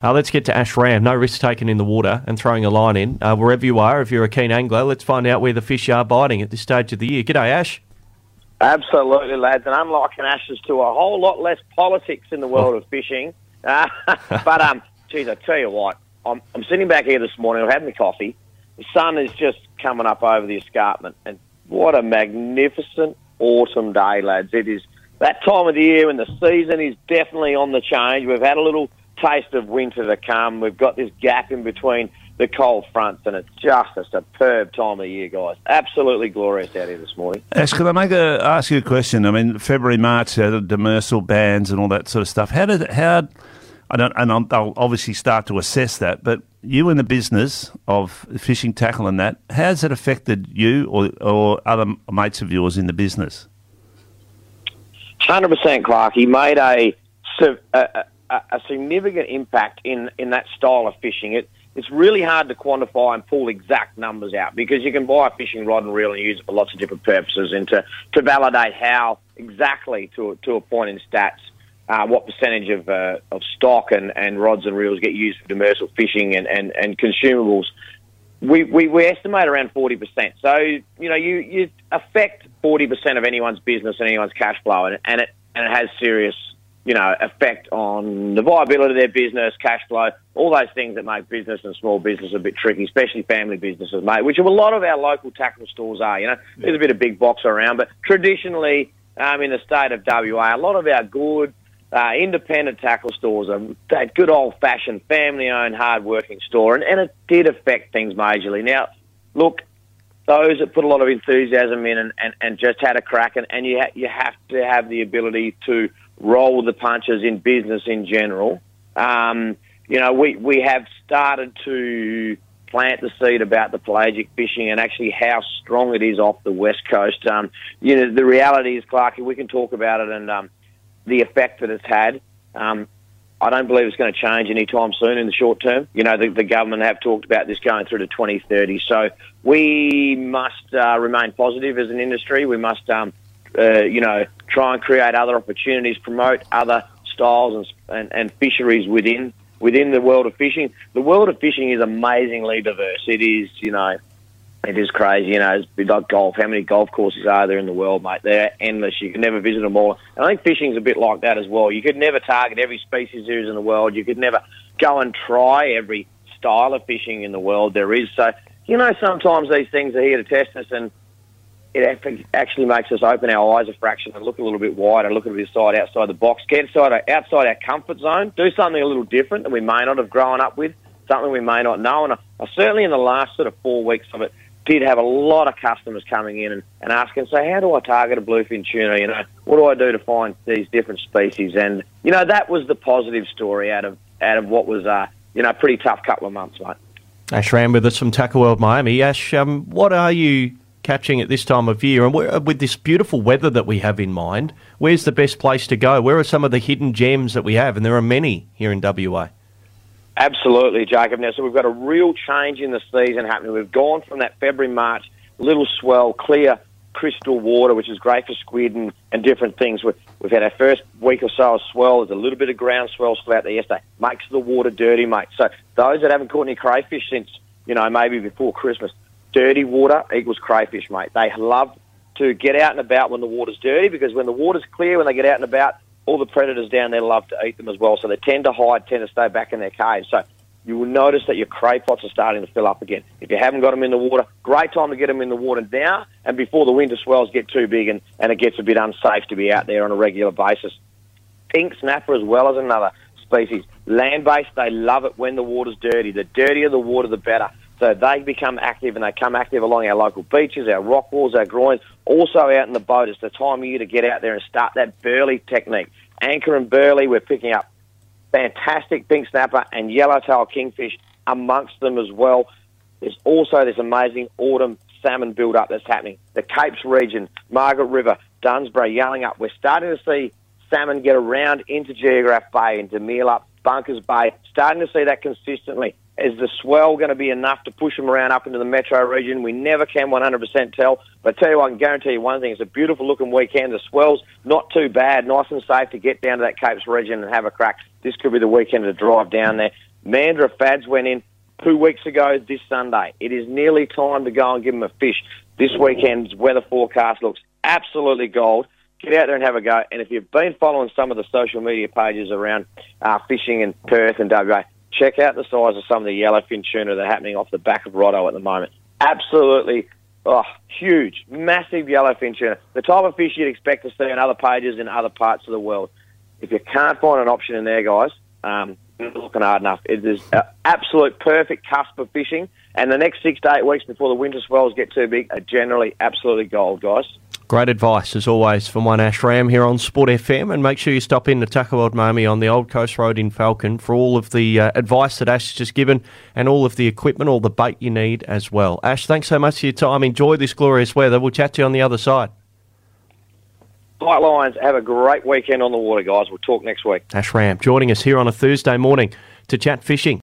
Uh, let's get to Ash Ramm. No risk taken in the water and throwing a line in. Uh, wherever you are, if you're a keen angler, let's find out where the fish are biting at this stage of the year. G'day, Ash. Absolutely, lads. And unlike an Ashes to a whole lot less politics in the world of fishing. Uh, but, um, geez, I tell you what, I'm, I'm sitting back here this morning, I've had my coffee. The sun is just coming up over the escarpment. And what a magnificent autumn day, lads. It is that time of the year when the season is definitely on the change. We've had a little taste of winter to come. We've got this gap in between the cold fronts, and it's just a superb time of year, guys. Absolutely glorious out here this morning. Ash, can I make a, ask you a question? I mean, February, March, uh, the demersal bans and all that sort of stuff. How did how? I don't, and I'll, obviously start to assess that. But you in the business of fishing tackle and that, how's it affected you or or other mates of yours in the business? Hundred percent, Clark. He made a, a, a significant impact in in that style of fishing. It it's really hard to quantify and pull exact numbers out because you can buy a fishing rod and reel and use it for lots of different purposes and to, to validate how exactly to, to a point in stats uh, what percentage of, uh, of stock and, and rods and reels get used for demersal fishing and, and, and consumables. We, we, we estimate around 40%. So, you know, you, you affect 40% of anyone's business and anyone's cash flow and, and, it, and it has serious you know, effect on the viability of their business, cash flow, all those things that make business and small business a bit tricky, especially family businesses, mate, which a lot of our local tackle stores are. You know, there's a bit of big box around, but traditionally, um, in the state of WA, a lot of our good uh, independent tackle stores are that good old fashioned family owned, hard working store, and, and it did affect things majorly. Now, look, those that put a lot of enthusiasm in and, and, and just had a crack, and, and you, ha- you have to have the ability to roll the punches in business in general. Um, you know, we, we have started to plant the seed about the pelagic fishing and actually how strong it is off the west coast. Um, you know, the reality is, Clarky, we can talk about it and um, the effect that it's had. Um, I don't believe it's going to change anytime soon in the short term. You know, the, the government have talked about this going through to 2030. So we must uh, remain positive as an industry. We must um, uh, you know, try and create other opportunities, promote other styles and, and, and fisheries within within the world of fishing. The world of fishing is amazingly diverse. It is, you know, it is crazy. You know, it's like golf. How many golf courses are there in the world, mate? They're endless. You can never visit them all. And I think fishing's a bit like that as well. You could never target every species there is in the world. You could never go and try every style of fishing in the world there is. So, you know, sometimes these things are here to test us and it actually makes us open our eyes a fraction and look a little bit wider, look a bit side outside the box, get inside our, outside our comfort zone, do something a little different that we may not have grown up with, something we may not know. And I, I certainly in the last sort of four weeks of it did have a lot of customers coming in and, and asking, so how do I target a bluefin tuna? You know, what do I do to find these different species? And, you know, that was the positive story out of, out of what was, uh, you know, a pretty tough couple of months, mate. Ash Ramm with us from Tackle World Miami. Ash, um, what are you catching at this time of year? And with this beautiful weather that we have in mind, where's the best place to go? Where are some of the hidden gems that we have? And there are many here in WA. Absolutely, Jacob. Now, so we've got a real change in the season happening. We've gone from that February, March, little swell, clear, crystal water, which is great for squid and, and different things. We've, we've had our first week or so of swell. There's a little bit of ground swell still out there yesterday. Makes the water dirty, mate. So those that haven't caught any crayfish since, you know, maybe before Christmas, dirty water equals crayfish, mate. They love to get out and about when the water's dirty because when the water's clear, when they get out and about, all the predators down there love to eat them as well. So they tend to hide, tend to stay back in their caves. So you will notice that your cray pots are starting to fill up again. If you haven't got them in the water, great time to get them in the water now and before the winter swells get too big and, and it gets a bit unsafe to be out there on a regular basis. Pink snapper as well as another species. Land-based, they love it when the water's dirty. The dirtier the water, the better. So they become active and they come active along our local beaches, our rock walls, our groins, also out in the boat. It's the time of year to get out there and start that burley technique. Anchor and burley, we're picking up fantastic pink snapper and yellowtail kingfish amongst them as well. There's also this amazing autumn salmon build up that's happening. The Capes region, Margaret River, Dunsborough, Yallingup. We're starting to see salmon get around into Geographe Bay, into Meelup, Bunkers Bay. Starting to see that consistently. Is the swell going to be enough to push them around up into the metro region? We never can 100% tell. But I tell you, what, I can guarantee you one thing: it's a beautiful looking weekend. The swell's not too bad, nice and safe to get down to that Capes region and have a crack. This could be the weekend to drive down there. Mandurah Fads went in two weeks ago this Sunday. It is nearly time to go and give them a fish. This weekend's weather forecast looks absolutely gold. Get out there and have a go. And if you've been following some of the social media pages around uh, fishing in Perth and WA, check out the size of some of the yellowfin tuna that are happening off the back of Rotto at the moment. Absolutely Oh, huge, massive yellowfin tuna. The type of fish you'd expect to see on other pages in other parts of the world. If you can't find an option in there, guys, um, looking hard enough. It is an absolute perfect cusp of fishing, and the next six to eight weeks before the winter swells get too big are generally absolutely gold, guys. Great advice, as always, from one Ash Ramm here on Sport FM. And make sure you stop in to Tackle World Miami on the Old Coast Road in Falcon for all of the uh, advice that Ash has just given and all of the equipment, all the bait you need as well. Ash, thanks so much for your time. Enjoy this glorious weather. We'll chat to you on the other side. Tight lines. Have a great weekend on the water, guys. We'll talk next week. Ash Ramm joining us here on a Thursday morning to chat fishing.